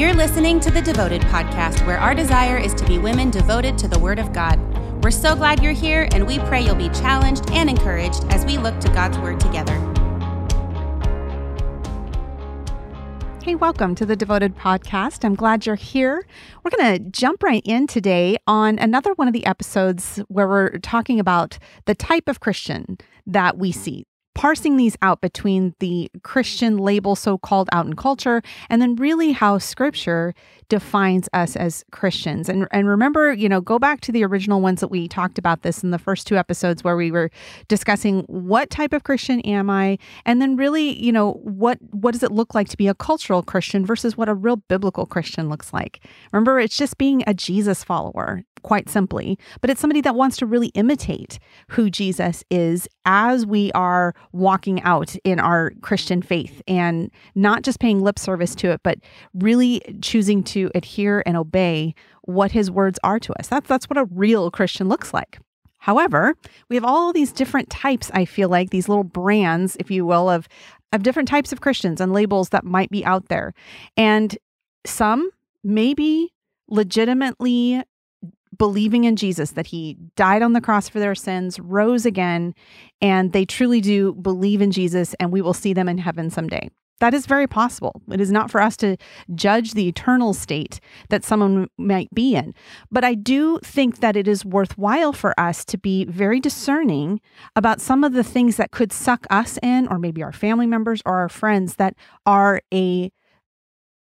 You're listening to the Devoted Podcast, where our desire is to be women devoted to the Word of God. We're so glad you're here, and we pray you'll be challenged and encouraged as we look to God's Word together. Hey, welcome to the Devoted Podcast. I'm glad you're here. We're going to jump right in today on another one of the episodes where we're talking about the type of Christian that we see parsing these out between the Christian label, so called out in culture, and then really how scripture defines us as Christians. And, and remember, you know, go back to the original ones that we talked about this in the first two episodes where we were discussing what type of Christian am I? And then really, you know, what what does it look like to be a cultural Christian versus what a real biblical Christian looks like? Remember, it's just being a Jesus follower quite simply, but it's somebody that wants to really imitate who Jesus is as we are walking out in our Christian faith and not just paying lip service to it, but really choosing to adhere and obey what his words are to us. That's that's what a real Christian looks like. However, we have all these different types, I feel like, these little brands, if you will, of of different types of Christians and labels that might be out there. And some maybe legitimately believing in Jesus, that he died on the cross for their sins, rose again, and they truly do believe in Jesus, and we will see them in heaven someday. That is very possible. It is not for us to judge the eternal state that someone might be in. But I do think that it is worthwhile for us to be very discerning about some of the things that could suck us in, or maybe our family members or our friends that are a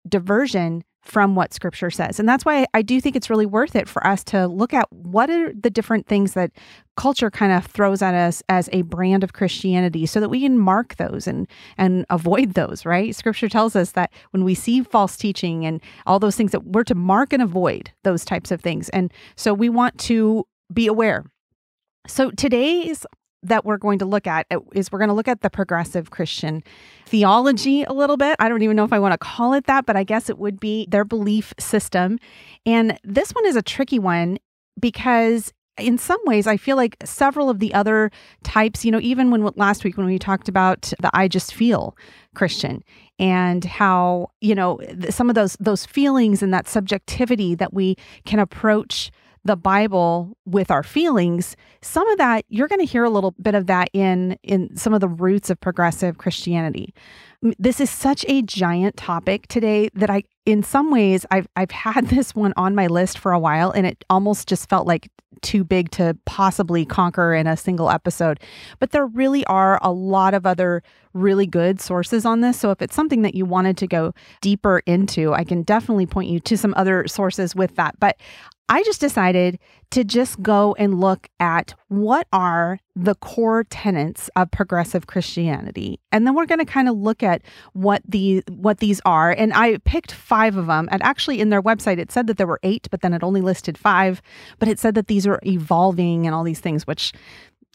diversion from what scripture says. And that's why I do think it's really worth it for us to look at what are the different things that culture kind of throws at us as a brand of Christianity so that we can mark those and and avoid those, right? Scripture tells us that when we see false teaching and all those things that we're to mark and avoid those types of things. And so we want to be aware. So today's that we're going to look at is we're going to look at the progressive Christian theology a little bit. I don't even know if I want to call it that, but I guess it would be their belief system. And this one is a tricky one because in some ways, I feel like several of the other types, you know, even when last week when we talked about the I just feel Christian and how, you know, some of those those feelings and that subjectivity that we can approach the Bible with our feelings, some of that you're going to hear a little bit of that in in some of the roots of progressive Christianity. This is such a giant topic today that I in some ways I've I've had this one on my list for a while and it almost just felt like too big to possibly conquer in a single episode. But there really are a lot of other really good sources on this. So if it's something that you wanted to go deeper into, I can definitely point you to some other sources with that. But I just decided to just go and look at what are the core tenets of progressive Christianity. And then we're going to kind of look at what the what these are. And I picked 5 of them. And actually in their website it said that there were 8, but then it only listed 5, but it said that these are evolving and all these things which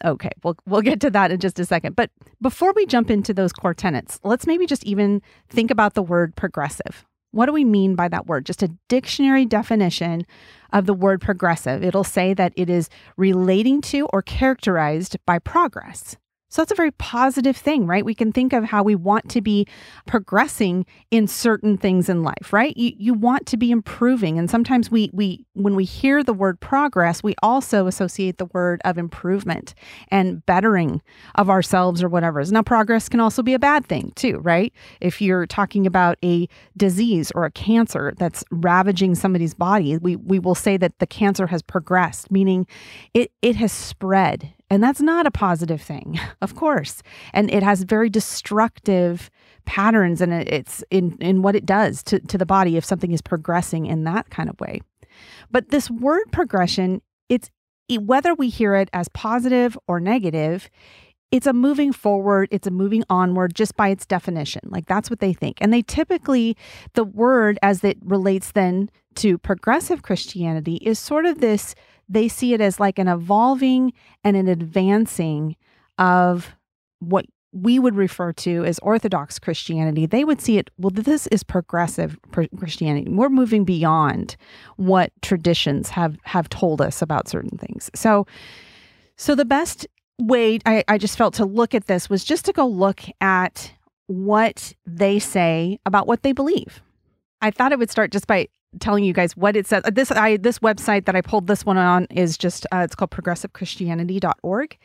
Okay, we'll we'll get to that in just a second. But before we jump into those core tenets, let's maybe just even think about the word progressive. What do we mean by that word? Just a dictionary definition of the word progressive. It'll say that it is relating to or characterized by progress. So that's a very positive thing, right? We can think of how we want to be progressing in certain things in life, right? You, you want to be improving. And sometimes we we when we hear the word progress, we also associate the word of improvement and bettering of ourselves or whatever. Now progress can also be a bad thing too, right? If you're talking about a disease or a cancer that's ravaging somebody's body, we we will say that the cancer has progressed, meaning it it has spread and that's not a positive thing, of course. And it has very destructive patterns and it's in, in what it does to, to the body if something is progressing in that kind of way. But this word progression, it's whether we hear it as positive or negative, it's a moving forward, it's a moving onward just by its definition. Like that's what they think. And they typically, the word as it relates then to progressive Christianity is sort of this they see it as like an evolving and an advancing of what we would refer to as Orthodox Christianity. They would see it, well, this is progressive Christianity. We're moving beyond what traditions have have told us about certain things. So so the best way I, I just felt to look at this was just to go look at what they say about what they believe. I thought I would start just by telling you guys what it says. This I this website that I pulled this one on is just uh, it's called progressivechristianity.org.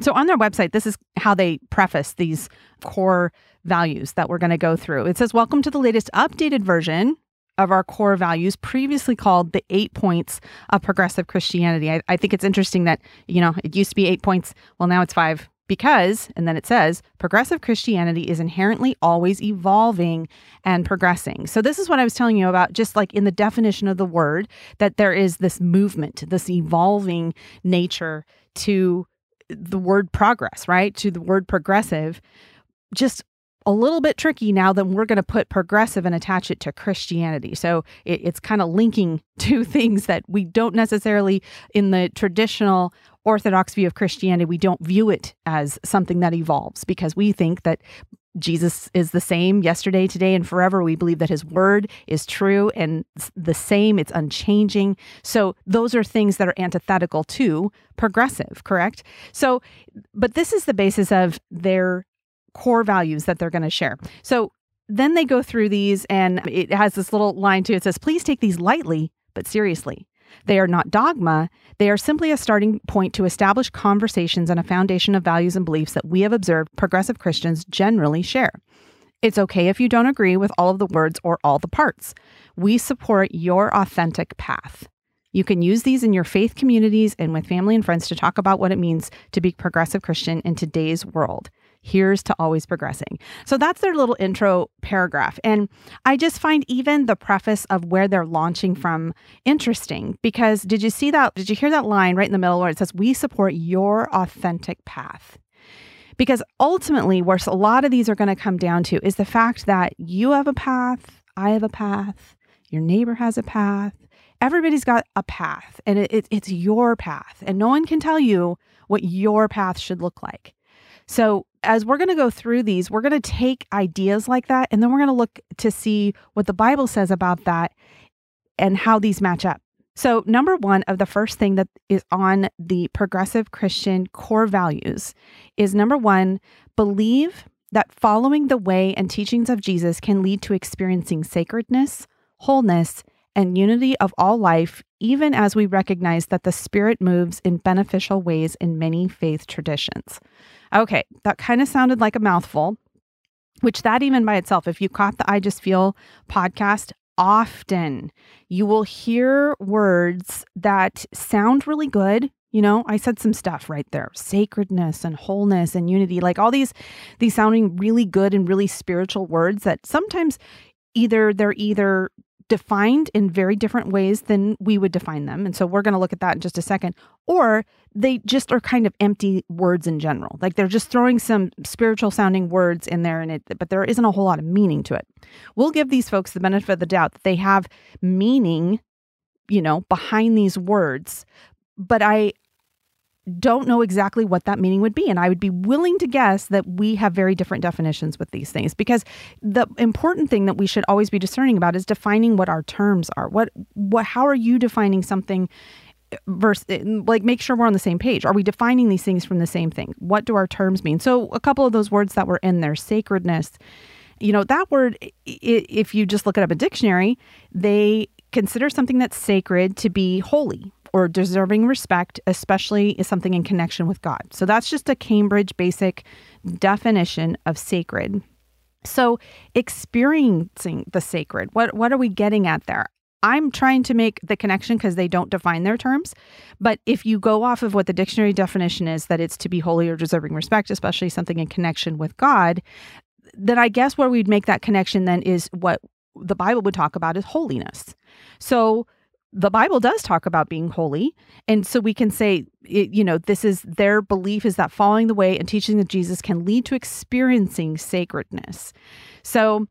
So on their website, this is how they preface these core values that we're going to go through. It says, "Welcome to the latest updated version of our core values, previously called the eight points of progressive Christianity." I, I think it's interesting that you know it used to be eight points. Well, now it's five because, and then it says, progressive Christianity is inherently always evolving and progressing. So, this is what I was telling you about, just like in the definition of the word, that there is this movement, this evolving nature to the word progress, right? To the word progressive. Just a little bit tricky now that we're going to put progressive and attach it to Christianity. So it, it's kind of linking two things that we don't necessarily, in the traditional Orthodox view of Christianity, we don't view it as something that evolves because we think that Jesus is the same yesterday, today, and forever. We believe that his word is true and the same, it's unchanging. So, those are things that are antithetical to progressive, correct? So, but this is the basis of their core values that they're going to share. So, then they go through these, and it has this little line too. It says, Please take these lightly, but seriously. They are not dogma. They are simply a starting point to establish conversations and a foundation of values and beliefs that we have observed progressive Christians generally share. It's okay if you don't agree with all of the words or all the parts. We support your authentic path. You can use these in your faith communities and with family and friends to talk about what it means to be progressive Christian in today's world. Here's to always progressing. So that's their little intro paragraph. And I just find even the preface of where they're launching from interesting because did you see that? Did you hear that line right in the middle where it says, We support your authentic path? Because ultimately, where a lot of these are going to come down to is the fact that you have a path, I have a path, your neighbor has a path. Everybody's got a path, and it, it, it's your path, and no one can tell you what your path should look like. So, as we're going to go through these, we're going to take ideas like that and then we're going to look to see what the Bible says about that and how these match up. So, number one of the first thing that is on the progressive Christian core values is number one, believe that following the way and teachings of Jesus can lead to experiencing sacredness, wholeness, and unity of all life, even as we recognize that the Spirit moves in beneficial ways in many faith traditions. Okay, that kind of sounded like a mouthful, which that even by itself, if you caught the I Just Feel podcast, often you will hear words that sound really good you know i said some stuff right there sacredness and wholeness and unity like all these these sounding really good and really spiritual words that sometimes either they're either defined in very different ways than we would define them. And so we're going to look at that in just a second. Or they just are kind of empty words in general. Like they're just throwing some spiritual sounding words in there and it but there isn't a whole lot of meaning to it. We'll give these folks the benefit of the doubt that they have meaning, you know, behind these words. But I don't know exactly what that meaning would be. And I would be willing to guess that we have very different definitions with these things because the important thing that we should always be discerning about is defining what our terms are. What, what, how are you defining something? verse like make sure we're on the same page are we defining these things from the same thing what do our terms mean so a couple of those words that were in there sacredness you know that word if you just look it up a dictionary they consider something that's sacred to be holy or deserving respect, especially is something in connection with God. So that's just a Cambridge basic definition of sacred. So experiencing the sacred, what what are we getting at there? I'm trying to make the connection because they don't define their terms. But if you go off of what the dictionary definition is, that it's to be holy or deserving respect, especially something in connection with God, then I guess where we'd make that connection then is what the Bible would talk about is holiness. So the Bible does talk about being holy. And so we can say, it, you know, this is their belief is that following the way and teaching of Jesus can lead to experiencing sacredness. So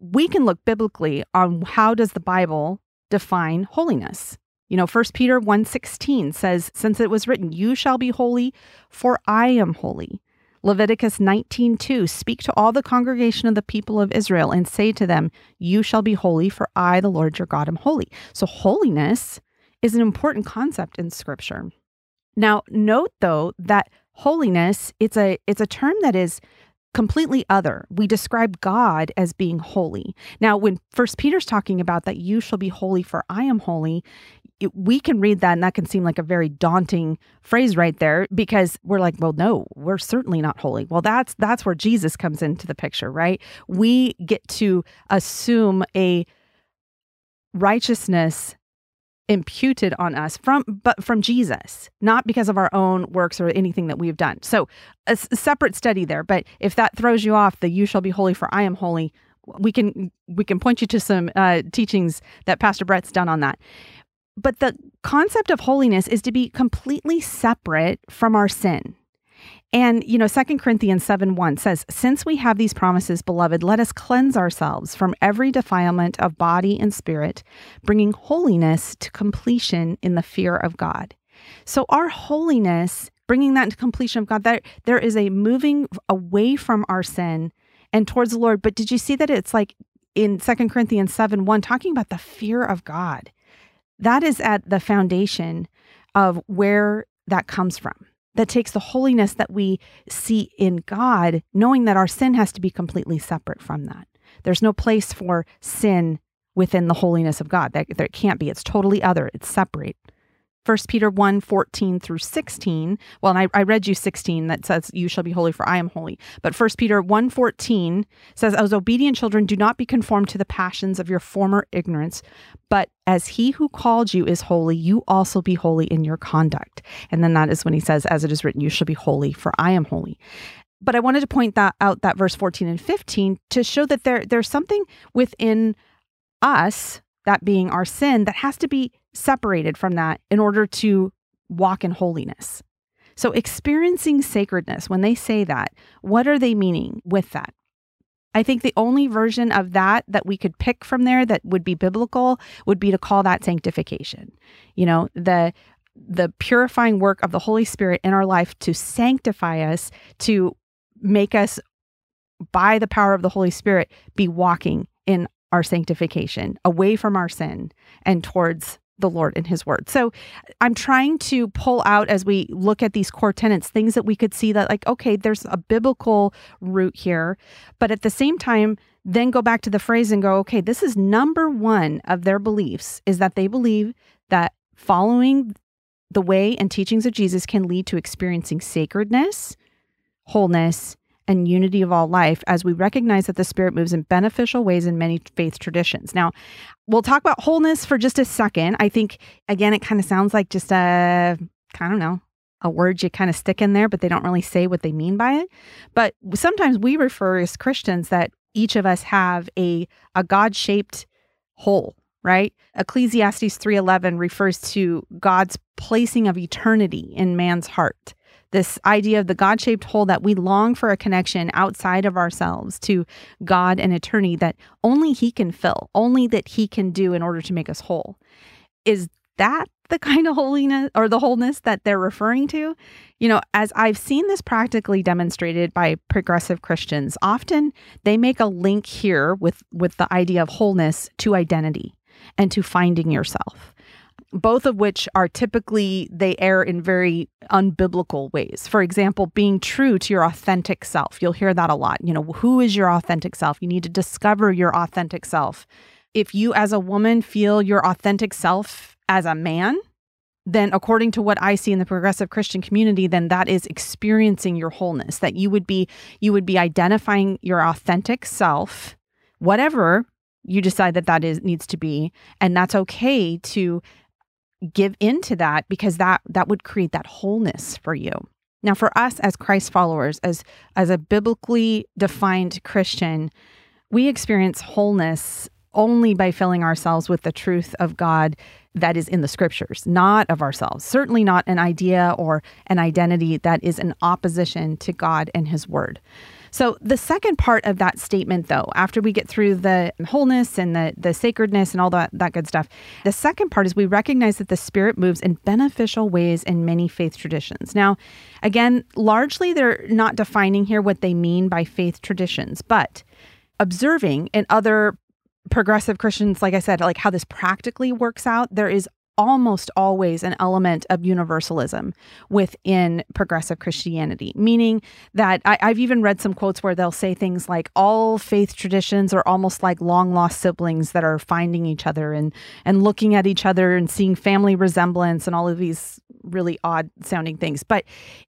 we can look biblically on how does the Bible define holiness. You know, 1 Peter 1:16 says, since it was written, you shall be holy, for I am holy. Leviticus 19:2 Speak to all the congregation of the people of Israel and say to them, You shall be holy, for I, the Lord your God, am holy. So holiness is an important concept in scripture. Now, note though that holiness, it's a it's a term that is completely other. We describe God as being holy. Now, when First Peter's talking about that you shall be holy for I am holy, we can read that and that can seem like a very daunting phrase right there because we're like, well, no, we're certainly not holy. Well, that's that's where Jesus comes into the picture, right? We get to assume a righteousness imputed on us from but from Jesus not because of our own works or anything that we've done so a, separate study there but if that throws you off the you shall be holy for I am holy we can we can point you to some uh, teachings that Pastor Brett's done on that but the concept of holiness is to be completely separate from our sin and, you know, Second Corinthians 7 1 says, Since we have these promises, beloved, let us cleanse ourselves from every defilement of body and spirit, bringing holiness to completion in the fear of God. So, our holiness, bringing that into completion of God, there, there is a moving away from our sin and towards the Lord. But did you see that it's like in Second Corinthians 7 1, talking about the fear of God? That is at the foundation of where that comes from that takes the holiness that we see in God, knowing that our sin has to be completely separate from that. There's no place for sin within the holiness of God. That there can't be. It's totally other. It's separate. 1 Peter 1 14 through 16. Well, I, I read you 16 that says, You shall be holy, for I am holy. But 1 Peter 1 14 says, As obedient children, do not be conformed to the passions of your former ignorance, but as he who called you is holy, you also be holy in your conduct. And then that is when he says, As it is written, you shall be holy, for I am holy. But I wanted to point that out, that verse 14 and 15, to show that there, there's something within us, that being our sin, that has to be separated from that in order to walk in holiness. So, experiencing sacredness, when they say that, what are they meaning with that? I think the only version of that that we could pick from there that would be biblical would be to call that sanctification. You know, the the purifying work of the Holy Spirit in our life to sanctify us, to make us by the power of the Holy Spirit be walking in our sanctification, away from our sin and towards the Lord and His Word. So I'm trying to pull out as we look at these core tenets things that we could see that, like, okay, there's a biblical root here, but at the same time, then go back to the phrase and go, okay, this is number one of their beliefs is that they believe that following the way and teachings of Jesus can lead to experiencing sacredness, wholeness, and unity of all life as we recognize that the Spirit moves in beneficial ways in many faith traditions. Now, we'll talk about wholeness for just a second. I think, again, it kind of sounds like just a, I don't know, a word you kind of stick in there, but they don't really say what they mean by it. But sometimes we refer as Christians that each of us have a, a God shaped hole right ecclesiastes 3.11 refers to god's placing of eternity in man's heart this idea of the God shaped hole that we long for a connection outside of ourselves to God and eternity that only He can fill, only that He can do in order to make us whole. Is that the kind of holiness or the wholeness that they're referring to? You know, as I've seen this practically demonstrated by progressive Christians, often they make a link here with, with the idea of wholeness to identity and to finding yourself both of which are typically they err in very unbiblical ways. For example, being true to your authentic self. You'll hear that a lot. You know, who is your authentic self? You need to discover your authentic self. If you as a woman feel your authentic self as a man, then according to what I see in the progressive Christian community, then that is experiencing your wholeness. That you would be you would be identifying your authentic self, whatever you decide that that is needs to be, and that's okay to give into that because that that would create that wholeness for you. Now for us as Christ followers as as a biblically defined Christian, we experience wholeness only by filling ourselves with the truth of God that is in the scriptures, not of ourselves. Certainly not an idea or an identity that is in opposition to God and his word. So the second part of that statement, though, after we get through the wholeness and the, the sacredness and all that, that good stuff, the second part is we recognize that the Spirit moves in beneficial ways in many faith traditions. Now, again, largely they're not defining here what they mean by faith traditions, but observing in other progressive Christians, like I said, like how this practically works out, there is almost always an element of universalism within progressive Christianity, meaning that I, have even read some quotes where they'll say things like all faith traditions are almost like long lost siblings that are finding each other and and looking at each other and seeing family resemblance and all of these really odd sounding things. But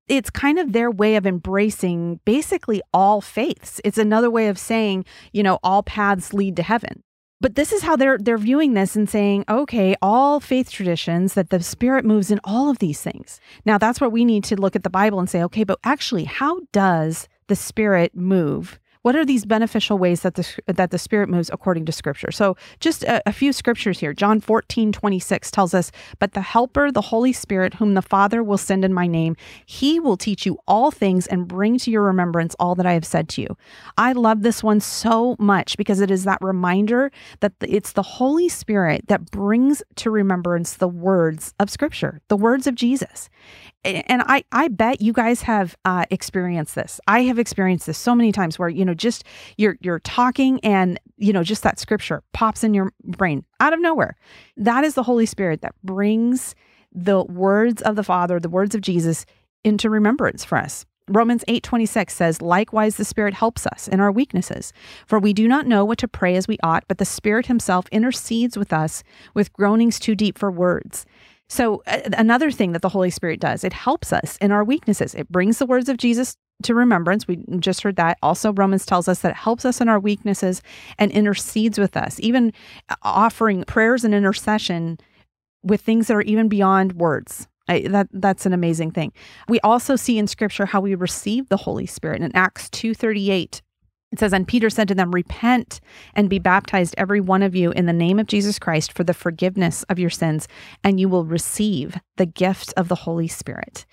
it's kind of their way of embracing basically all faiths. It's another way of saying, you know, all paths lead to heaven. But this is how they're they're viewing this and saying, okay, all faith traditions that the spirit moves in all of these things. Now that's what we need to look at the Bible and say, okay, but actually, how does the spirit move what are these beneficial ways that the that the Spirit moves according to Scripture? So, just a, a few scriptures here. John 14, 26 tells us, But the Helper, the Holy Spirit, whom the Father will send in my name, he will teach you all things and bring to your remembrance all that I have said to you. I love this one so much because it is that reminder that it's the Holy Spirit that brings to remembrance the words of Scripture, the words of Jesus and I, I bet you guys have uh, experienced this. I have experienced this so many times where, you know, just you're, you're talking and, you know, just that scripture pops in your brain out of nowhere. That is the Holy Spirit that brings the words of the Father, the words of Jesus into remembrance for us. Romans 8:26 says, "Likewise the Spirit helps us in our weaknesses, for we do not know what to pray as we ought, but the Spirit himself intercedes with us with groanings too deep for words." So, uh, another thing that the Holy Spirit does, it helps us in our weaknesses. It brings the words of Jesus to remembrance. We just heard that. Also, Romans tells us that it helps us in our weaknesses and intercedes with us, even uh, offering prayers and intercession with things that are even beyond words. I, that that's an amazing thing. We also see in Scripture how we receive the Holy Spirit in Acts two thirty eight. It says, And Peter said to them, Repent and be baptized, every one of you, in the name of Jesus Christ for the forgiveness of your sins, and you will receive the gift of the Holy Spirit.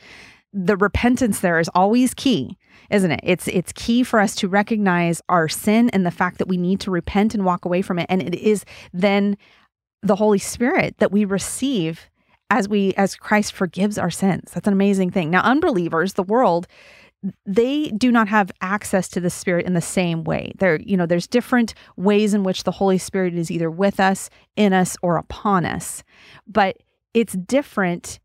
The repentance there is always key, isn't it? It's it's key for us to recognize our sin and the fact that we need to repent and walk away from it. And it is then the Holy Spirit that we receive as we as Christ forgives our sins. That's an amazing thing. Now, unbelievers, the world, they do not have access to the spirit in the same way there you know there's different ways in which the holy spirit is either with us in us or upon us but it's different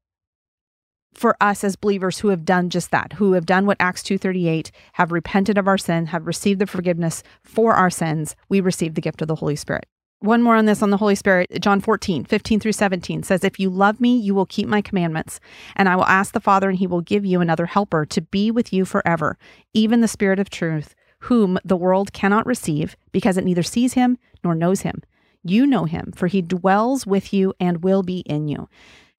for us as believers who have done just that who have done what acts 238 have repented of our sin have received the forgiveness for our sins we receive the gift of the holy spirit one more on this on the Holy Spirit. John 14, 15 through 17 says, If you love me, you will keep my commandments, and I will ask the Father, and he will give you another helper to be with you forever, even the Spirit of truth, whom the world cannot receive, because it neither sees him nor knows him. You know him, for he dwells with you and will be in you.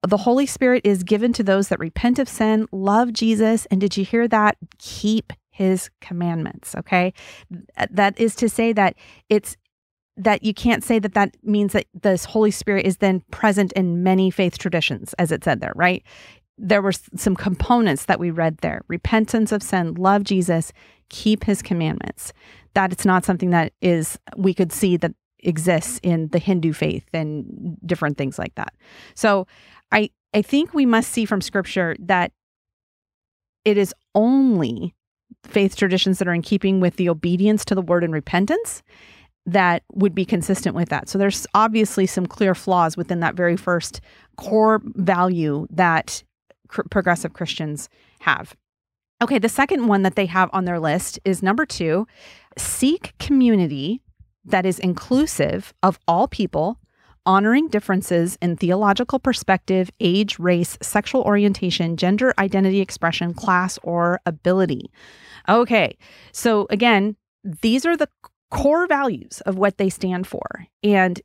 The Holy Spirit is given to those that repent of sin, love Jesus, and did you hear that? Keep his commandments okay that is to say that it's that you can't say that that means that this Holy Spirit is then present in many faith traditions, as it said there, right? There were some components that we read there repentance of sin, love Jesus, keep his commandments. That it's not something that is, we could see that exists in the Hindu faith and different things like that. So I, I think we must see from scripture that it is only faith traditions that are in keeping with the obedience to the word and repentance that would be consistent with that. So there's obviously some clear flaws within that very first core value that cr- progressive Christians have. Okay, the second one that they have on their list is number two seek community that is inclusive of all people, honoring differences in theological perspective, age, race, sexual orientation, gender identity expression, class, or ability. Okay, so again, these are the core values of what they stand for. And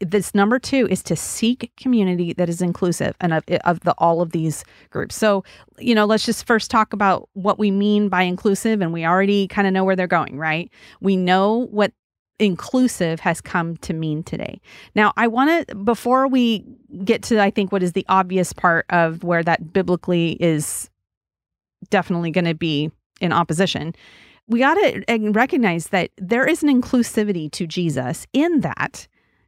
this number two is to seek community that is inclusive and of, of the all of these groups. So, you know, let's just first talk about what we mean by inclusive, and we already kind of know where they're going, right? We know what inclusive has come to mean today. Now, I want to before we get to I think what is the obvious part of where that biblically is definitely going to be in opposition we got to recognize that there is an inclusivity to Jesus in that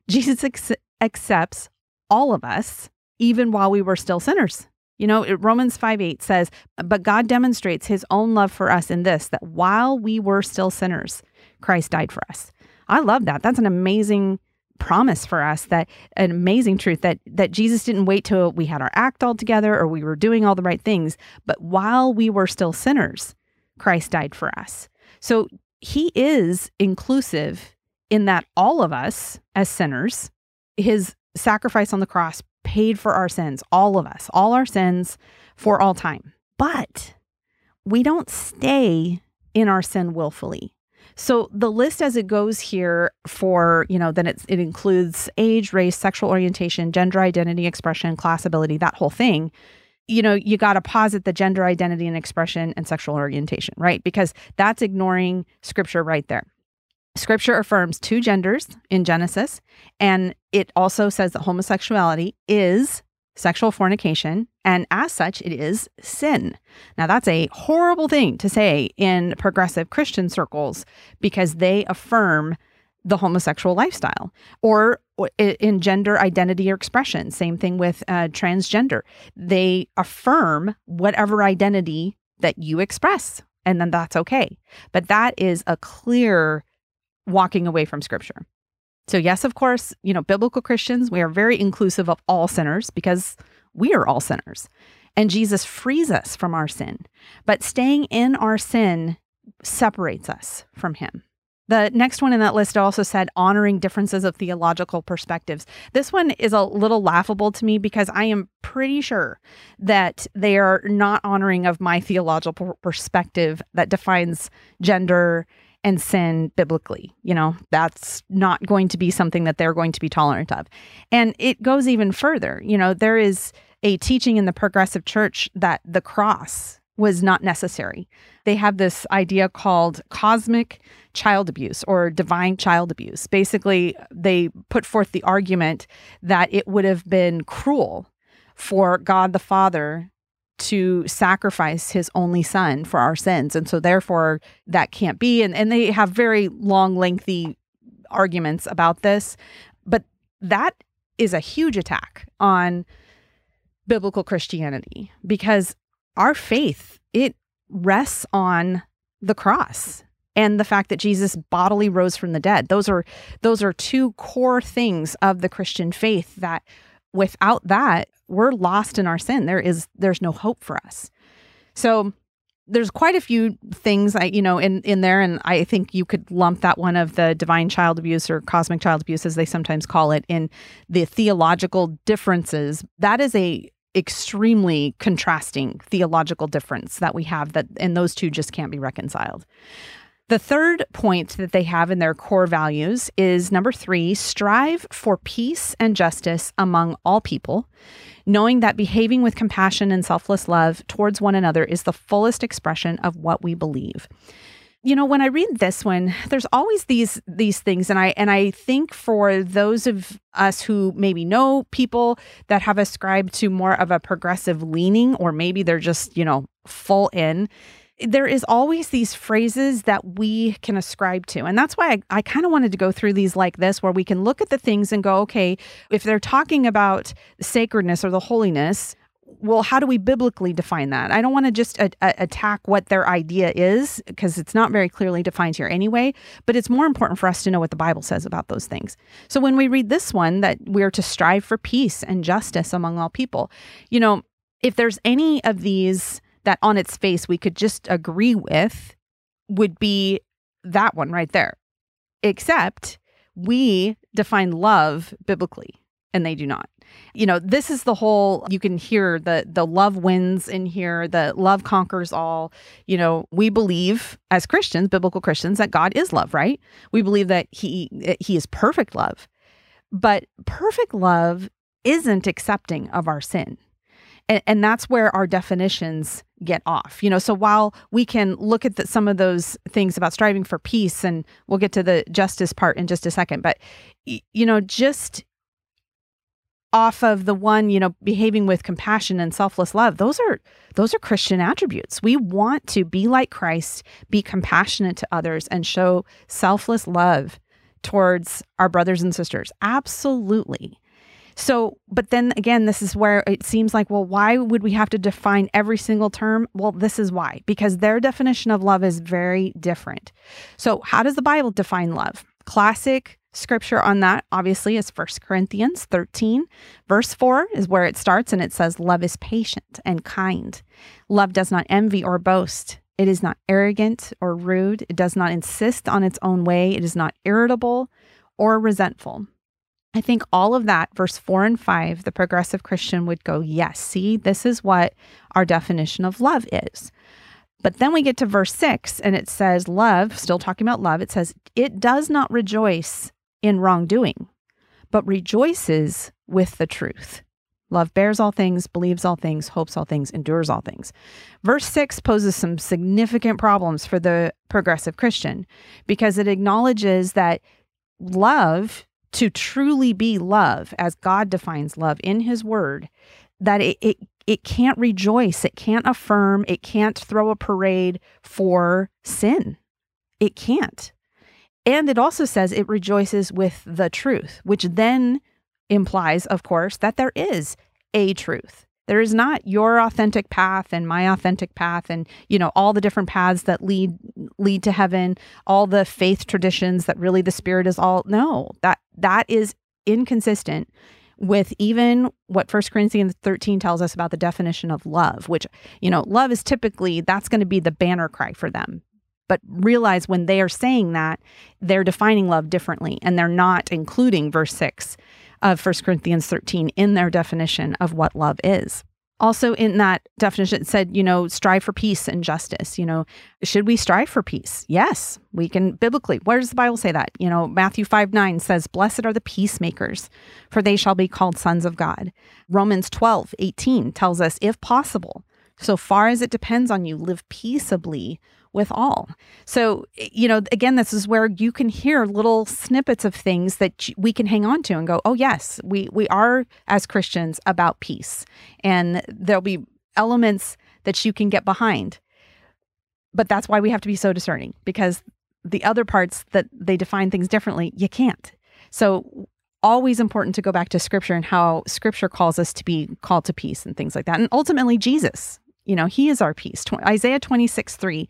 Jesus ex- accepts all of us, even while we were still sinners. You know, Romans 5 8 says, But God demonstrates his own love for us in this, that while we were still sinners, Christ died for us. I love that. That's an amazing promise for us that an amazing truth that that Jesus didn't wait till we had our act all together or we were doing all the right things, but while we were still sinners, Christ died for us. So he is inclusive in that all of us as sinners, his sacrifice on the cross paid for our sins, all of us, all our sins for all time. But we don't stay in our sin willfully. So the list as it goes here for, you know, then it, it includes age, race, sexual orientation, gender identity, expression, class ability, that whole thing. You know, you got to posit the gender identity and expression and sexual orientation, right? Because that's ignoring scripture right there. Scripture affirms two genders in Genesis, and it also says that homosexuality is sexual fornication, and as such, it is sin. Now, that's a horrible thing to say in progressive Christian circles because they affirm the homosexual lifestyle or in gender identity or expression. Same thing with uh, transgender. They affirm whatever identity that you express, and then that's okay. But that is a clear walking away from scripture. So, yes, of course, you know, biblical Christians, we are very inclusive of all sinners because we are all sinners. And Jesus frees us from our sin. But staying in our sin separates us from him. The next one in that list also said honoring differences of theological perspectives. This one is a little laughable to me because I am pretty sure that they are not honoring of my theological perspective that defines gender and sin biblically. You know, that's not going to be something that they're going to be tolerant of. And it goes even further. You know, there is a teaching in the progressive church that the cross was not necessary. They have this idea called cosmic child abuse or divine child abuse. Basically, they put forth the argument that it would have been cruel for God the Father to sacrifice his only son for our sins. And so therefore that can't be. And, and they have very long, lengthy arguments about this. But that is a huge attack on biblical Christianity because our faith, it rests on the cross and the fact that Jesus bodily rose from the dead. Those are those are two core things of the Christian faith that without that, we're lost in our sin. There is there's no hope for us. So there's quite a few things I you know in in there and I think you could lump that one of the divine child abuse or cosmic child abuse as they sometimes call it in the theological differences. That is a extremely contrasting theological difference that we have that and those two just can't be reconciled. The third point that they have in their core values is number three strive for peace and justice among all people, knowing that behaving with compassion and selfless love towards one another is the fullest expression of what we believe. You know, when I read this one, there's always these these things and I and I think for those of us who maybe know people that have ascribed to more of a progressive leaning or maybe they're just, you know, full in there is always these phrases that we can ascribe to. And that's why I, I kind of wanted to go through these like this, where we can look at the things and go, okay, if they're talking about sacredness or the holiness, well, how do we biblically define that? I don't want to just a- a- attack what their idea is because it's not very clearly defined here anyway, but it's more important for us to know what the Bible says about those things. So when we read this one, that we're to strive for peace and justice among all people, you know, if there's any of these that on its face we could just agree with would be that one right there. Except we define love biblically and they do not. You know, this is the whole you can hear the the love wins in here, the love conquers all. You know, we believe as Christians, biblical Christians that God is love, right? We believe that he he is perfect love. But perfect love isn't accepting of our sin. And, and that's where our definitions get off. You know, so while we can look at the, some of those things about striving for peace, and we'll get to the justice part in just a second, but, you know, just off of the one you know behaving with compassion and selfless love those are those are christian attributes. We want to be like christ be compassionate to others and show selfless love towards our brothers and sisters. Absolutely so, but then again, this is where it seems like, well, why would we have to define every single term? Well, this is why, because their definition of love is very different. So, how does the Bible define love? Classic scripture on that obviously is 1 Corinthians 13. Verse 4 is where it starts and it says, Love is patient and kind. Love does not envy or boast. It is not arrogant or rude. It does not insist on its own way. It is not irritable or resentful. I think all of that, verse four and five, the progressive Christian would go, Yes, see, this is what our definition of love is. But then we get to verse six and it says, Love, still talking about love, it says, It does not rejoice in wrongdoing, but rejoices with the truth. Love bears all things, believes all things, hopes all things, endures all things. Verse 6 poses some significant problems for the progressive Christian because it acknowledges that love to truly be love as God defines love in his word, that it, it it can't rejoice, it can't affirm, it can't throw a parade for sin. It can't. And it also says it rejoices with the truth, which then implies, of course, that there is a truth. There is not your authentic path and my authentic path and you know all the different paths that lead lead to heaven, all the faith traditions that really the spirit is all no. That that is inconsistent with even what 1 Corinthians 13 tells us about the definition of love, which, you know, love is typically that's going to be the banner cry for them. But realize when they are saying that, they're defining love differently and they're not including verse 6 of 1 Corinthians 13 in their definition of what love is. Also, in that definition, it said, you know, strive for peace and justice. You know, should we strive for peace? Yes, we can biblically. Where does the Bible say that? You know, Matthew 5 9 says, Blessed are the peacemakers, for they shall be called sons of God. Romans 12 18 tells us, if possible, so far as it depends on you, live peaceably with all. So, you know, again, this is where you can hear little snippets of things that we can hang on to and go, "Oh yes, we we are as Christians about peace." And there'll be elements that you can get behind. But that's why we have to be so discerning because the other parts that they define things differently, you can't. So, always important to go back to scripture and how scripture calls us to be called to peace and things like that. And ultimately, Jesus, you know, he is our peace. Isaiah 26, 3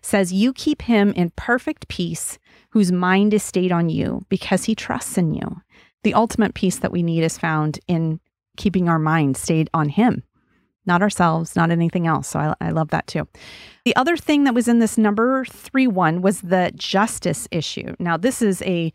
says, You keep him in perfect peace whose mind is stayed on you because he trusts in you. The ultimate peace that we need is found in keeping our mind stayed on him, not ourselves, not anything else. So I, I love that too. The other thing that was in this number three one was the justice issue. Now, this is a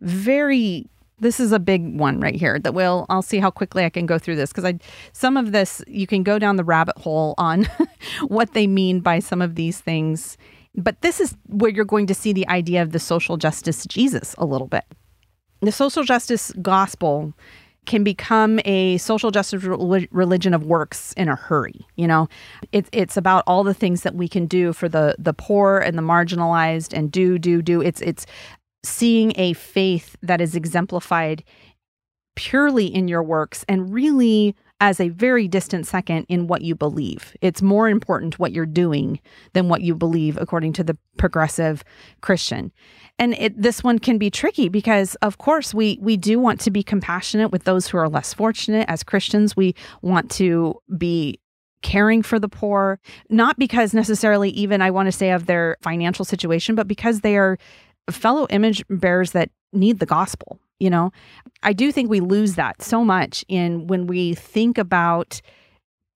very this is a big one right here that will I'll see how quickly I can go through this because I some of this you can go down the rabbit hole on what they mean by some of these things. But this is where you're going to see the idea of the social justice Jesus a little bit. The social justice gospel can become a social justice religion of works in a hurry. You know, it's it's about all the things that we can do for the the poor and the marginalized, and do do do. It's it's seeing a faith that is exemplified purely in your works and really as a very distant second in what you believe. It's more important what you're doing than what you believe, according to the progressive Christian. And it, this one can be tricky because, of course, we we do want to be compassionate with those who are less fortunate. As Christians, we want to be caring for the poor, not because necessarily even I want to say of their financial situation, but because they are fellow image bearers that need the gospel you know? I do think we lose that so much in when we think about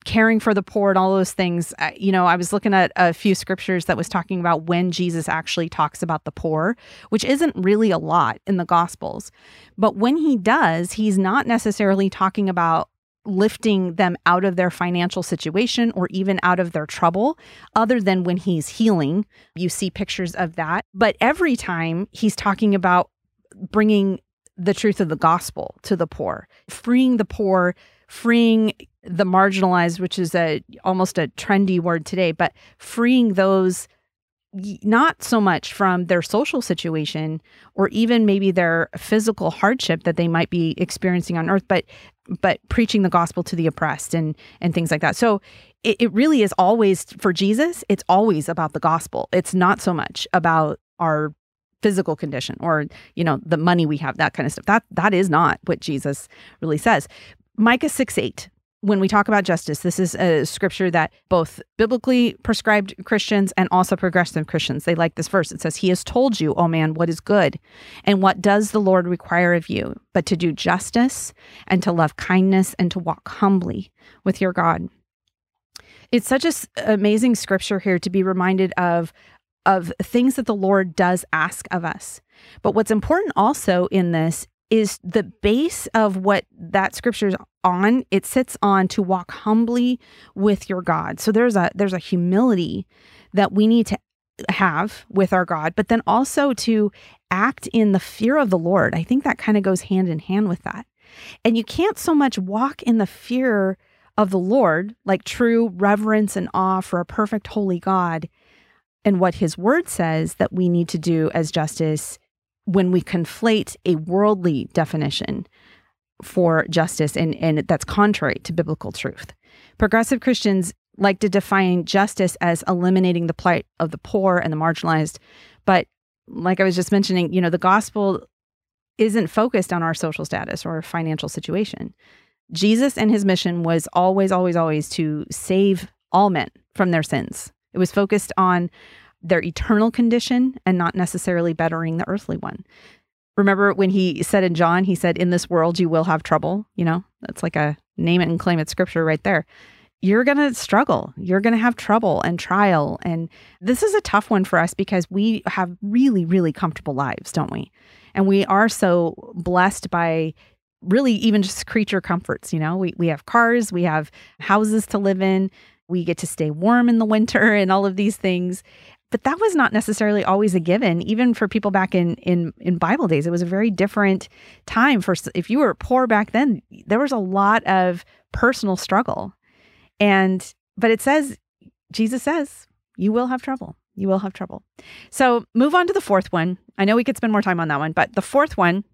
caring for the poor and all those things. You know i was looking at a few scriptures that was talking about when jesus actually talks about the poor which isn't really a lot in the gospels. But when he does he's not necessarily talking about lifting them out of their financial situation or even out of their trouble, other than when he's healing. You see pictures of that. But every time he's talking about bringing the truth of the gospel to the poor, freeing the poor, freeing the marginalized, which is a almost a trendy word today, but freeing those not so much from their social situation or even maybe their physical hardship that they might be experiencing on earth but but preaching the gospel to the oppressed and and things like that. So it, it really is always for jesus it's always about the gospel. It's not so much about our physical condition or you know the money we have that kind of stuff. That that is not what jesus really says. Micah 6 8 when we talk about justice, this is a scripture that both biblically prescribed Christians and also progressive Christians, they like this verse. It says, He has told you, O man, what is good, and what does the Lord require of you, but to do justice and to love kindness and to walk humbly with your God. It's such an amazing scripture here to be reminded of of things that the Lord does ask of us. But what's important also in this is the base of what that scripture is on it sits on to walk humbly with your god. So there's a there's a humility that we need to have with our god but then also to act in the fear of the lord. I think that kind of goes hand in hand with that. And you can't so much walk in the fear of the lord like true reverence and awe for a perfect holy god and what his word says that we need to do as justice when we conflate a worldly definition for justice and, and that's contrary to biblical truth. Progressive Christians like to define justice as eliminating the plight of the poor and the marginalized. But like I was just mentioning, you know, the gospel isn't focused on our social status or financial situation. Jesus and his mission was always, always, always to save all men from their sins. It was focused on their eternal condition and not necessarily bettering the earthly one. Remember when he said in John, he said, In this world you will have trouble. You know, that's like a name it and claim it scripture right there. You're going to struggle. You're going to have trouble and trial. And this is a tough one for us because we have really, really comfortable lives, don't we? And we are so blessed by really even just creature comforts. You know, we, we have cars, we have houses to live in, we get to stay warm in the winter and all of these things but that was not necessarily always a given. Even for people back in in in bible days it was a very different time. For if you were poor back then there was a lot of personal struggle. And but it says jesus says you will have trouble. You will have trouble. So move on to the fourth one. I know we could spend more time on that one but the fourth one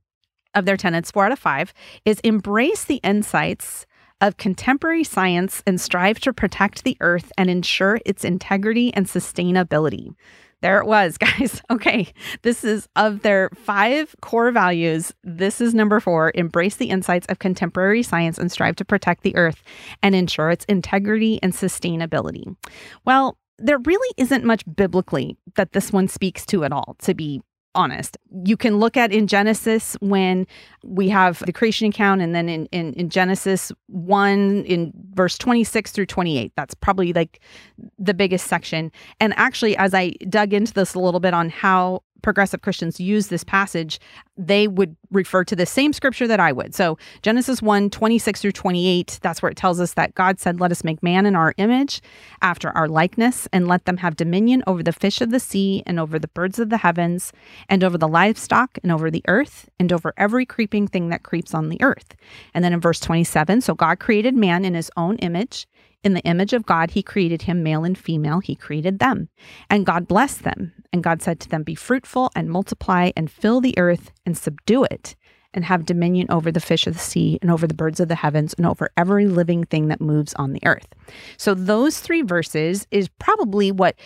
of their tenets four out of five is embrace the insights of contemporary science and strive to protect the earth and ensure its integrity and sustainability. There it was, guys. Okay. This is of their five core values. This is number four embrace the insights of contemporary science and strive to protect the earth and ensure its integrity and sustainability. Well, there really isn't much biblically that this one speaks to at all, to be honest. You can look at in Genesis when we have the creation account, and then in, in, in, Genesis 1, in verse 26 through 28. That's probably like the biggest section. And actually, as I dug into this a little bit on how progressive Christians use this passage, they would refer to the same scripture that I would. So Genesis 1 26 through 28, that's where it tells us that God said, Let us make man in our image, after our likeness, and let them have dominion over the fish of the sea, and over the birds of the heavens, and over the livestock, and over the earth, and over every creeping thing that creeps on the earth. And then in verse 27, so God created man in his own image. In the image of God, he created him, male and female, he created them. And God blessed them. And God said to them, Be fruitful and multiply and fill the earth and subdue it, and have dominion over the fish of the sea and over the birds of the heavens and over every living thing that moves on the earth. So, those three verses is probably what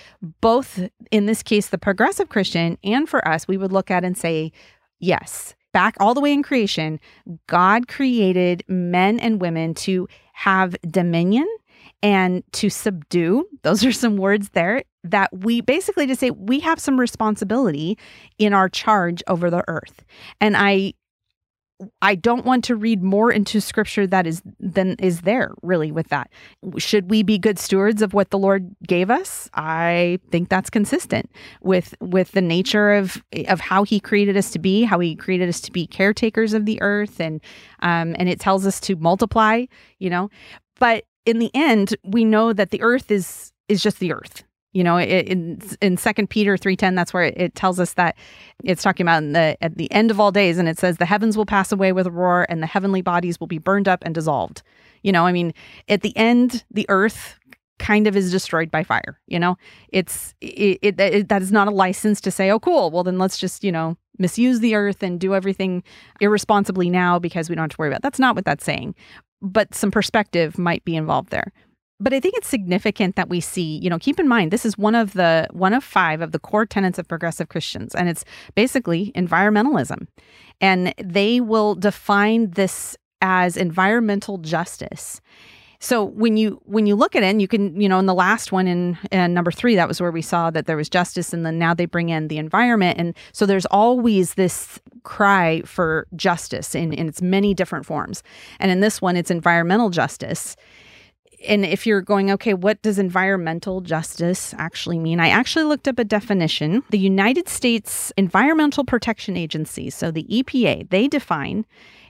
both, in this case, the progressive Christian and for us, we would look at and say, Yes, back all the way in creation, God created men and women to have dominion and to subdue. Those are some words there that we basically to say we have some responsibility in our charge over the earth. And I I don't want to read more into scripture that is than is there really with that. Should we be good stewards of what the Lord gave us? I think that's consistent with with the nature of of how he created us to be, how he created us to be caretakers of the earth and um and it tells us to multiply, you know. But in the end, we know that the earth is is just the earth. You know, in in Second Peter three ten, that's where it, tells us that it's talking about the at the end of all days, and it says the heavens will pass away with a roar, and the heavenly bodies will be burned up and dissolved. You know, I mean, at the end, the earth kind of is destroyed by fire. You know, it's it, it, it that is not a license to say, oh, cool. Well, then let's just you know misuse the earth and do everything irresponsibly now because we don't have to worry about. It. That's not what that's saying but some perspective might be involved there. But I think it's significant that we see, you know, keep in mind this is one of the one of five of the core tenets of progressive Christians and it's basically environmentalism. And they will define this as environmental justice. So when you when you look at it, and you can you know in the last one in, in number three, that was where we saw that there was justice, and then now they bring in the environment, and so there's always this cry for justice in in its many different forms, and in this one, it's environmental justice. And if you're going, okay, what does environmental justice actually mean? I actually looked up a definition. The United States Environmental Protection Agency, so the EPA, they define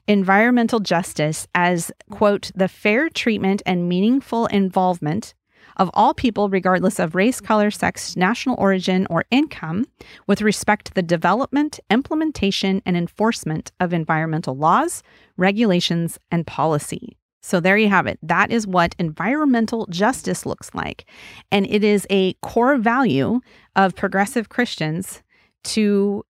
environmental justice as, quote, the fair treatment and meaningful involvement of all people, regardless of race, color, sex, national origin, or income, with respect to the development, implementation, and enforcement of environmental laws, regulations, and policy. So there you have it. That is what environmental justice looks like. And it is a core value of progressive Christians to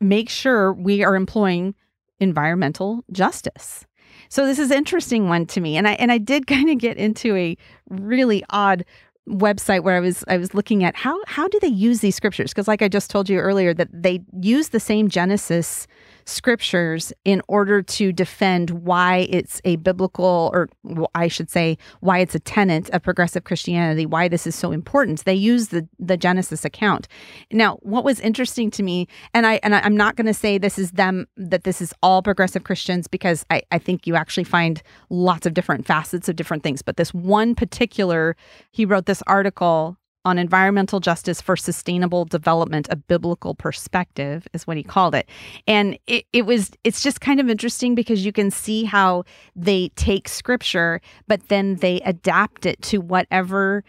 make sure we are employing environmental justice. So this is interesting one to me. And I and I did kind of get into a really odd website where I was I was looking at how how do they use these scriptures because like I just told you earlier that they use the same Genesis scriptures in order to defend why it's a biblical, or I should say, why it's a tenet of progressive Christianity, why this is so important. They use the the Genesis account. Now, what was interesting to me, and I and I, am not going to say this is them that this is all progressive Christians because I, I think you actually find lots of different facets of different things. But this one particular, he wrote this article on environmental justice for sustainable development, a biblical perspective is what he called it. And it, it was, it's just kind of interesting because you can see how they take scripture, but then they adapt it to whatever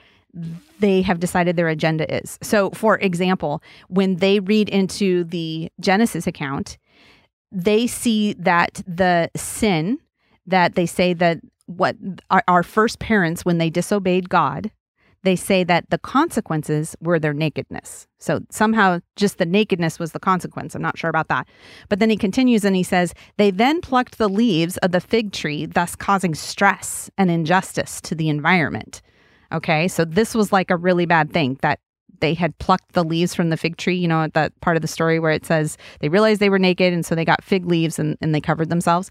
they have decided their agenda is. So, for example, when they read into the Genesis account, they see that the sin that they say that what our, our first parents, when they disobeyed God, they say that the consequences were their nakedness. So somehow just the nakedness was the consequence. I'm not sure about that. But then he continues and he says, They then plucked the leaves of the fig tree, thus causing stress and injustice to the environment. Okay, so this was like a really bad thing that they had plucked the leaves from the fig tree, you know, that part of the story where it says they realized they were naked and so they got fig leaves and, and they covered themselves.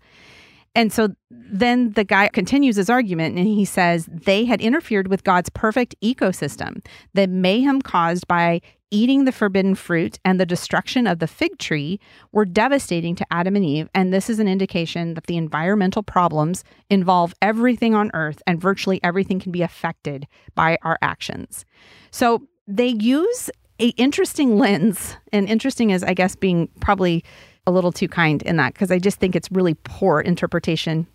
And so then the guy continues his argument and he says they had interfered with God's perfect ecosystem. The mayhem caused by eating the forbidden fruit and the destruction of the fig tree were devastating to Adam and Eve. And this is an indication that the environmental problems involve everything on earth and virtually everything can be affected by our actions. So they use a interesting lens and interesting is i guess being probably a little too kind in that because I just think it's really poor interpretation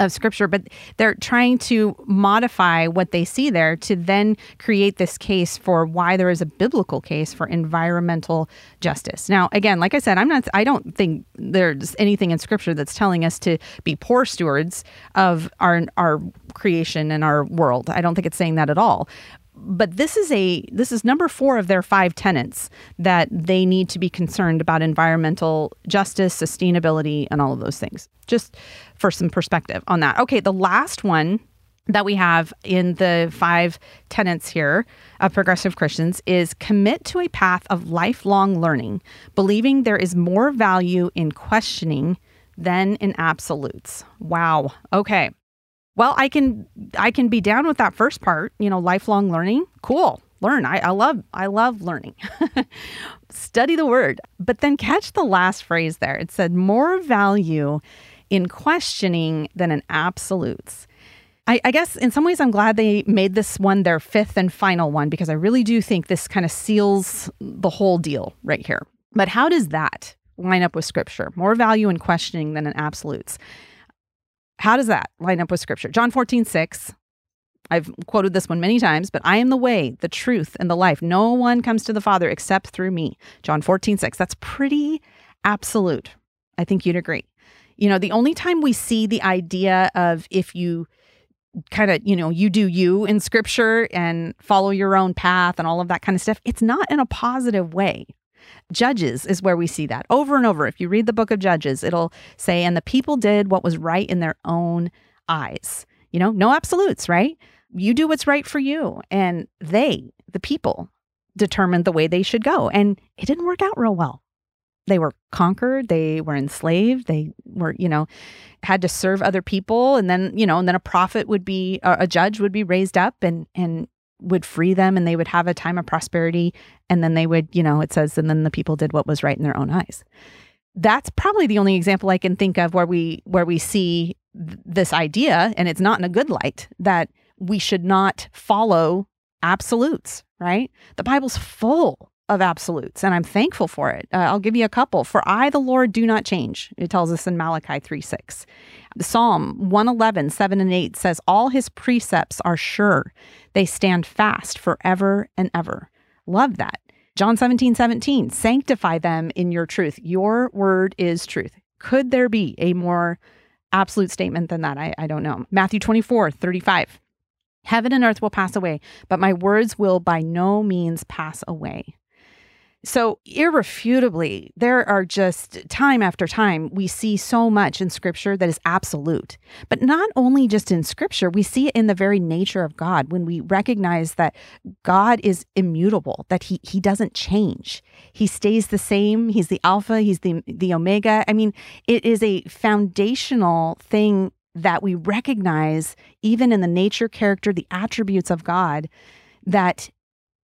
of scripture, but they're trying to modify what they see there to then create this case for why there is a biblical case for environmental justice. Now, again, like I said, I'm not, I don't think there's anything in scripture that's telling us to be poor stewards of our, our creation and our world. I don't think it's saying that at all but this is a this is number four of their five tenants that they need to be concerned about environmental justice sustainability and all of those things. Just for some perspective on that. Okay the last one that we have in the five tenets here of progressive christians is commit to a path of lifelong learning believing there is more value in questioning than in absolutes. Wow. Okay well, I can I can be down with that first part, you know, lifelong learning. Cool. Learn. I, I love I love learning. Study the word. But then catch the last phrase there. It said more value in questioning than in absolutes. I, I, guess in some ways I'm glad they made this one their fifth and final one because I really do think this kind of seals the whole deal right here. But how does that line up with scripture? More value in questioning than in absolutes. How does that line up with scripture? John 14, 6. I've quoted this one many times, but I am the way, the truth, and the life. No one comes to the Father except through me. John 14, 6. That's pretty absolute. I think you'd agree. You know, the only time we see the idea of if you kind of, you know, you do you in scripture and follow your own path and all of that kind of stuff, it's not in a positive way. Judges is where we see that over and over. If you read the book of Judges, it'll say, and the people did what was right in their own eyes. You know, no absolutes, right? You do what's right for you. And they, the people, determined the way they should go. And it didn't work out real well. They were conquered, they were enslaved, they were, you know, had to serve other people and then, you know, and then a prophet would be a judge would be raised up and and would free them and they would have a time of prosperity and then they would, you know, it says and then the people did what was right in their own eyes. That's probably the only example I can think of where we where we see th- this idea and it's not in a good light that we should not follow absolutes, right? The Bible's full of absolutes, and I'm thankful for it. Uh, I'll give you a couple. For I, the Lord, do not change. It tells us in Malachi 3 6. Psalm 111, 7 and 8 says, All his precepts are sure, they stand fast forever and ever. Love that. John 17, 17, sanctify them in your truth. Your word is truth. Could there be a more absolute statement than that? I, I don't know. Matthew 24, 35. Heaven and earth will pass away, but my words will by no means pass away. So, irrefutably, there are just time after time, we see so much in scripture that is absolute. But not only just in scripture, we see it in the very nature of God when we recognize that God is immutable, that he, he doesn't change. He stays the same. He's the Alpha, He's the, the Omega. I mean, it is a foundational thing that we recognize, even in the nature, character, the attributes of God, that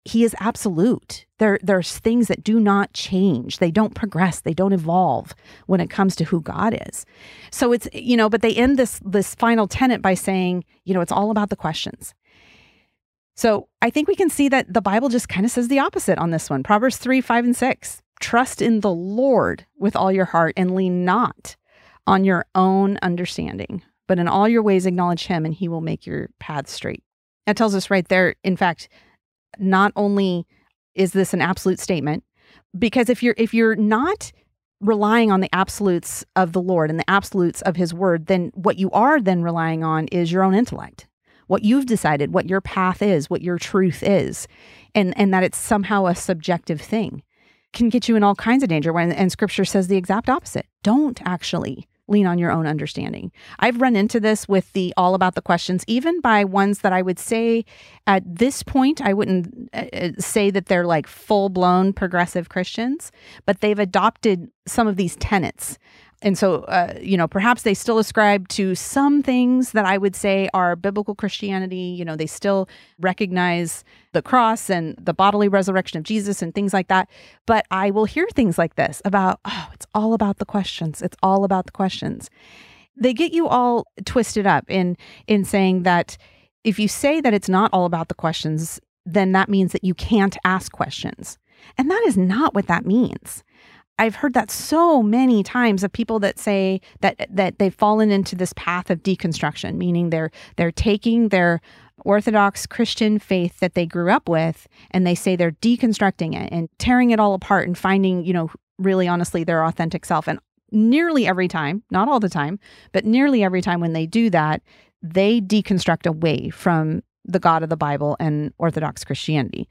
he is absolute. There, there's things that do not change. They don't progress. They don't evolve when it comes to who God is. So it's, you know, but they end this this final tenet by saying, you know, it's all about the questions. So I think we can see that the Bible just kind of says the opposite on this one. Proverbs 3, 5, and 6. Trust in the Lord with all your heart and lean not on your own understanding, but in all your ways acknowledge him and he will make your paths straight. That tells us right there, in fact, not only is this an absolute statement, because if you're if you're not relying on the absolutes of the Lord and the absolutes of his word, then what you are then relying on is your own intellect. What you've decided, what your path is, what your truth is, and and that it's somehow a subjective thing can get you in all kinds of danger when and scripture says the exact opposite. Don't actually lean on your own understanding. I've run into this with the all about the questions, even by ones that I would say at this point, I wouldn't uh, uh, say that they're like full blown progressive Christians, but they've adopted some of these tenets and so, uh, you know, perhaps they still ascribe to some things that I would say are biblical Christianity. You know, they still recognize the cross and the bodily resurrection of Jesus and things like that. But I will hear things like this about, oh, it's all about the questions. It's all about the questions. They get you all twisted up in in saying that if you say that it's not all about the questions, then that means that you can't ask questions. And that is not what that means. I've heard that so many times of people that say that that they've fallen into this path of deconstruction, meaning they're they're taking their orthodox Christian faith that they grew up with and they say they're deconstructing it and tearing it all apart and finding, you know, really honestly their authentic self. And nearly every time, not all the time, but nearly every time when they do that, they deconstruct away from the God of the Bible and Orthodox Christianity.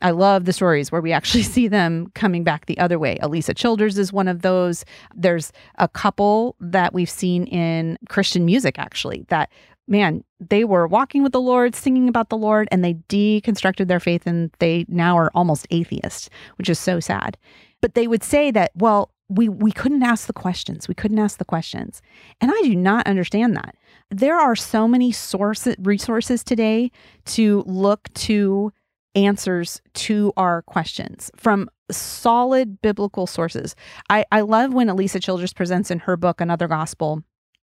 I love the stories where we actually see them coming back the other way. Alisa Childers is one of those. There's a couple that we've seen in Christian music, actually, that, man, they were walking with the Lord, singing about the Lord, and they deconstructed their faith and they now are almost atheists, which is so sad. But they would say that, well, we we couldn't ask the questions. We couldn't ask the questions. And I do not understand that. There are so many sources resources today to look to answers to our questions from solid biblical sources. I, I love when Alisa Childers presents in her book, Another Gospel,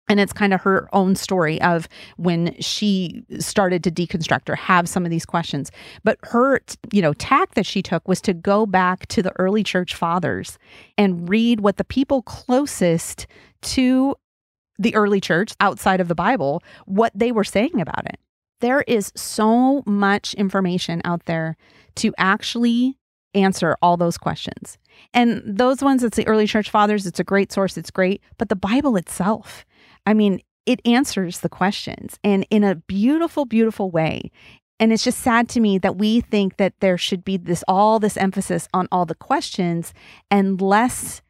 and it's kind of her own story of when she started to deconstruct or have some of these questions but her you know tack that she took was to go back to the early church fathers and read what the people closest to the early church outside of the bible what they were saying about it there is so much information out there to actually answer all those questions. And those ones, it's the early church fathers, it's a great source, it's great. But the Bible itself, I mean, it answers the questions and in a beautiful, beautiful way. And it's just sad to me that we think that there should be this all this emphasis on all the questions and less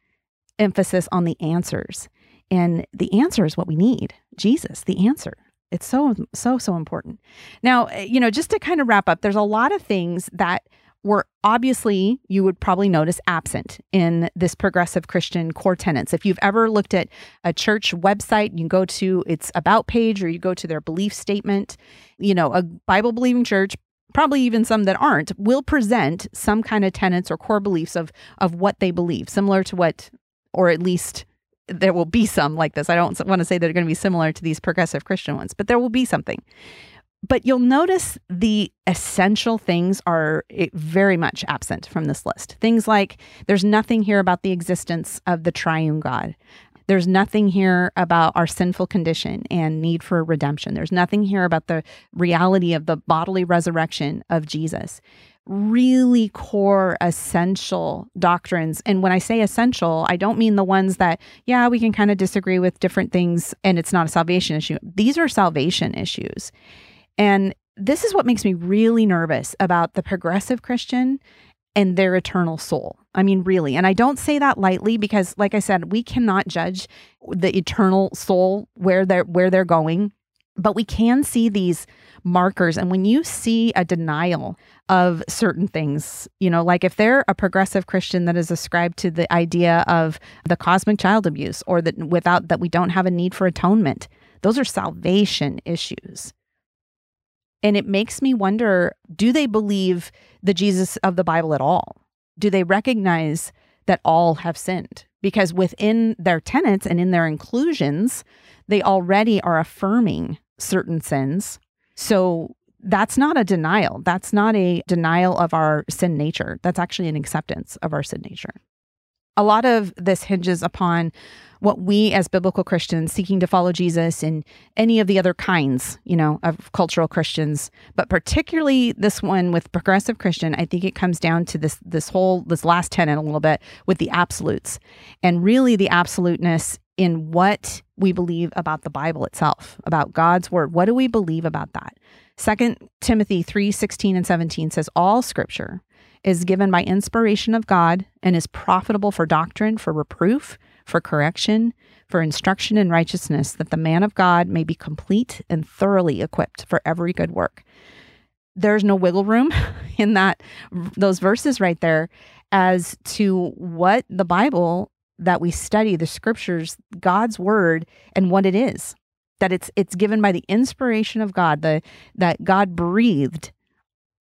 emphasis on the answers. And the answer is what we need Jesus, the answer. It's so, so, so important. Now, eh, you know, just to kind of wrap up, there's a lot of things that were obviously, you would probably notice, absent in this progressive Christian core tenets. If you've ever looked at a church website, you go to its about page or you go to their belief statement, you know, a Bible believing church probably even some that aren't will present some kind of tenets or core beliefs of of what they believe similar to what or at least there will be some like this i don't want to say they're going to be similar to these progressive christian ones but there will be something but you'll notice the essential things are eh, very much absent from this list. Things like there's nothing here about the existence of the triune God. There's nothing here about our sinful condition and need for redemption. There's nothing here about the reality of the bodily resurrection of Jesus. Really core, essential doctrines. And when I say essential, I don't mean the ones that, yeah, we can kind of disagree with different things and it's not a salvation issue. These are salvation issues. And this is what makes me really nervous about the progressive Christian and their eternal soul. I mean, really. And I don't say that lightly because, like I said, we cannot judge the eternal soul where they're where they're going. But we can see these markers. And when you see a denial of certain things, you know, like if they're a progressive Christian that is ascribed to the idea of the cosmic child abuse or that without that we don't have a need for atonement, those are salvation issues. And it makes me wonder do they believe the Jesus of the Bible at all? Do they recognize that all have sinned? Because within their tenets and in their inclusions, they already are affirming certain sins. So that's not a denial. That's not a denial of our sin nature. That's actually an acceptance of our sin nature. A lot of this hinges upon what we as biblical Christians seeking to follow Jesus and any of the other kinds, you know, of cultural Christians, but particularly this one with progressive Christian, I think it comes down to this this whole this last tenet a little bit with the absolutes and really the absoluteness in what we believe about the Bible itself, about God's word. What do we believe about that? Second Timothy 3, 16 and 17 says, All scripture is given by inspiration of God and is profitable for doctrine, for reproof, for correction, for instruction in righteousness, that the man of God may be complete and thoroughly equipped for every good work. There's no wiggle room in that those verses right there as to what the Bible that we study, the scriptures, God's word and what it is. That it's it's given by the inspiration of God, the that God breathed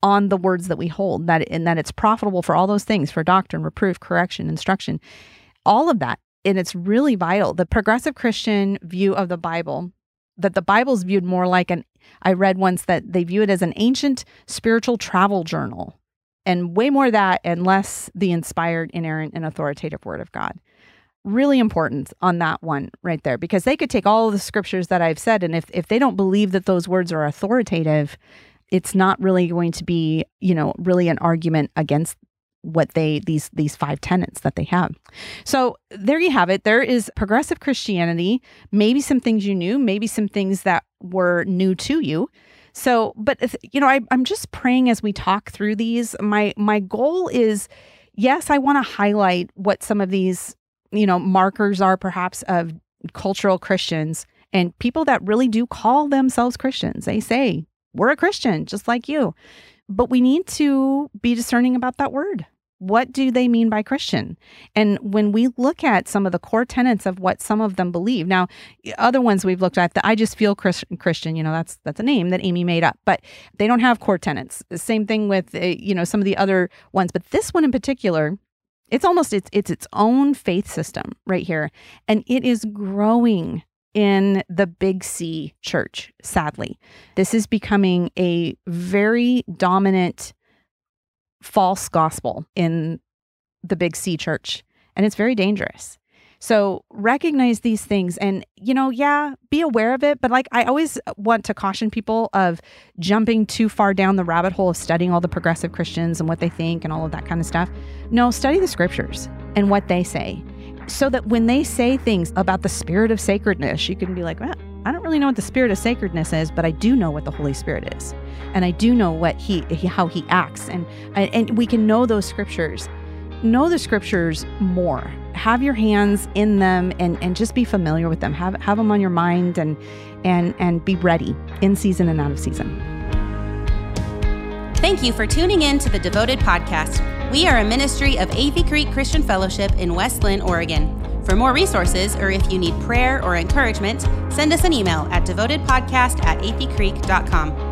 on the words that we hold, that and that it's profitable for all those things, for doctrine, reproof, correction, instruction. All of that and it's really vital. The progressive Christian view of the Bible, that the Bible's viewed more like an, I read once that they view it as an ancient spiritual travel journal, and way more that and less the inspired, inerrant, and authoritative Word of God. Really important on that one right there, because they could take all the scriptures that I've said, and if, if they don't believe that those words are authoritative, it's not really going to be, you know, really an argument against what they these these five tenets that they have. So there you have it. There is progressive Christianity, maybe some things you knew, maybe some things that were new to you. So, but you know, I, I'm just praying as we talk through these. My my goal is, yes, I want to highlight what some of these you know markers are, perhaps of cultural Christians and people that really do call themselves Christians. They say we're a Christian, just like you. But we need to be discerning about that word what do they mean by Christian? And when we look at some of the core tenets of what some of them believe, now other ones we've looked at, the I just feel Christian, you know, that's that's a name that Amy made up, but they don't have core tenets. Same thing with uh, you know some of the other ones, but this one in particular, it's almost it's it's its own faith system right here, and it is growing in the Big C church. Sadly, this is becoming a very dominant false gospel in the big C church, and it's very dangerous. So recognize these things and you know, yeah, be aware of it, but like I always want to caution people of jumping too far down the rabbit hole of studying all the progressive Christians and what they think and all of that kind of stuff. No, study the scriptures and what they say so that when they say things about the spirit of sacredness, you can be like, well, I don't really know what the spirit of sacredness is, but I do know what the Holy Spirit is, and I do know what he, he how he acts, and and we can know those scriptures. Know the scriptures more. Have your hands in them, and and just be familiar with them. Have have them on your mind, and and and be ready in season and out of season. Thank you for tuning in to the Devoted Podcast. We are a ministry of Athey Creek Christian Fellowship in West Linn, Oregon. For more resources, or if you need prayer or encouragement, send us an email at devotedpodcast at atheycreek.com.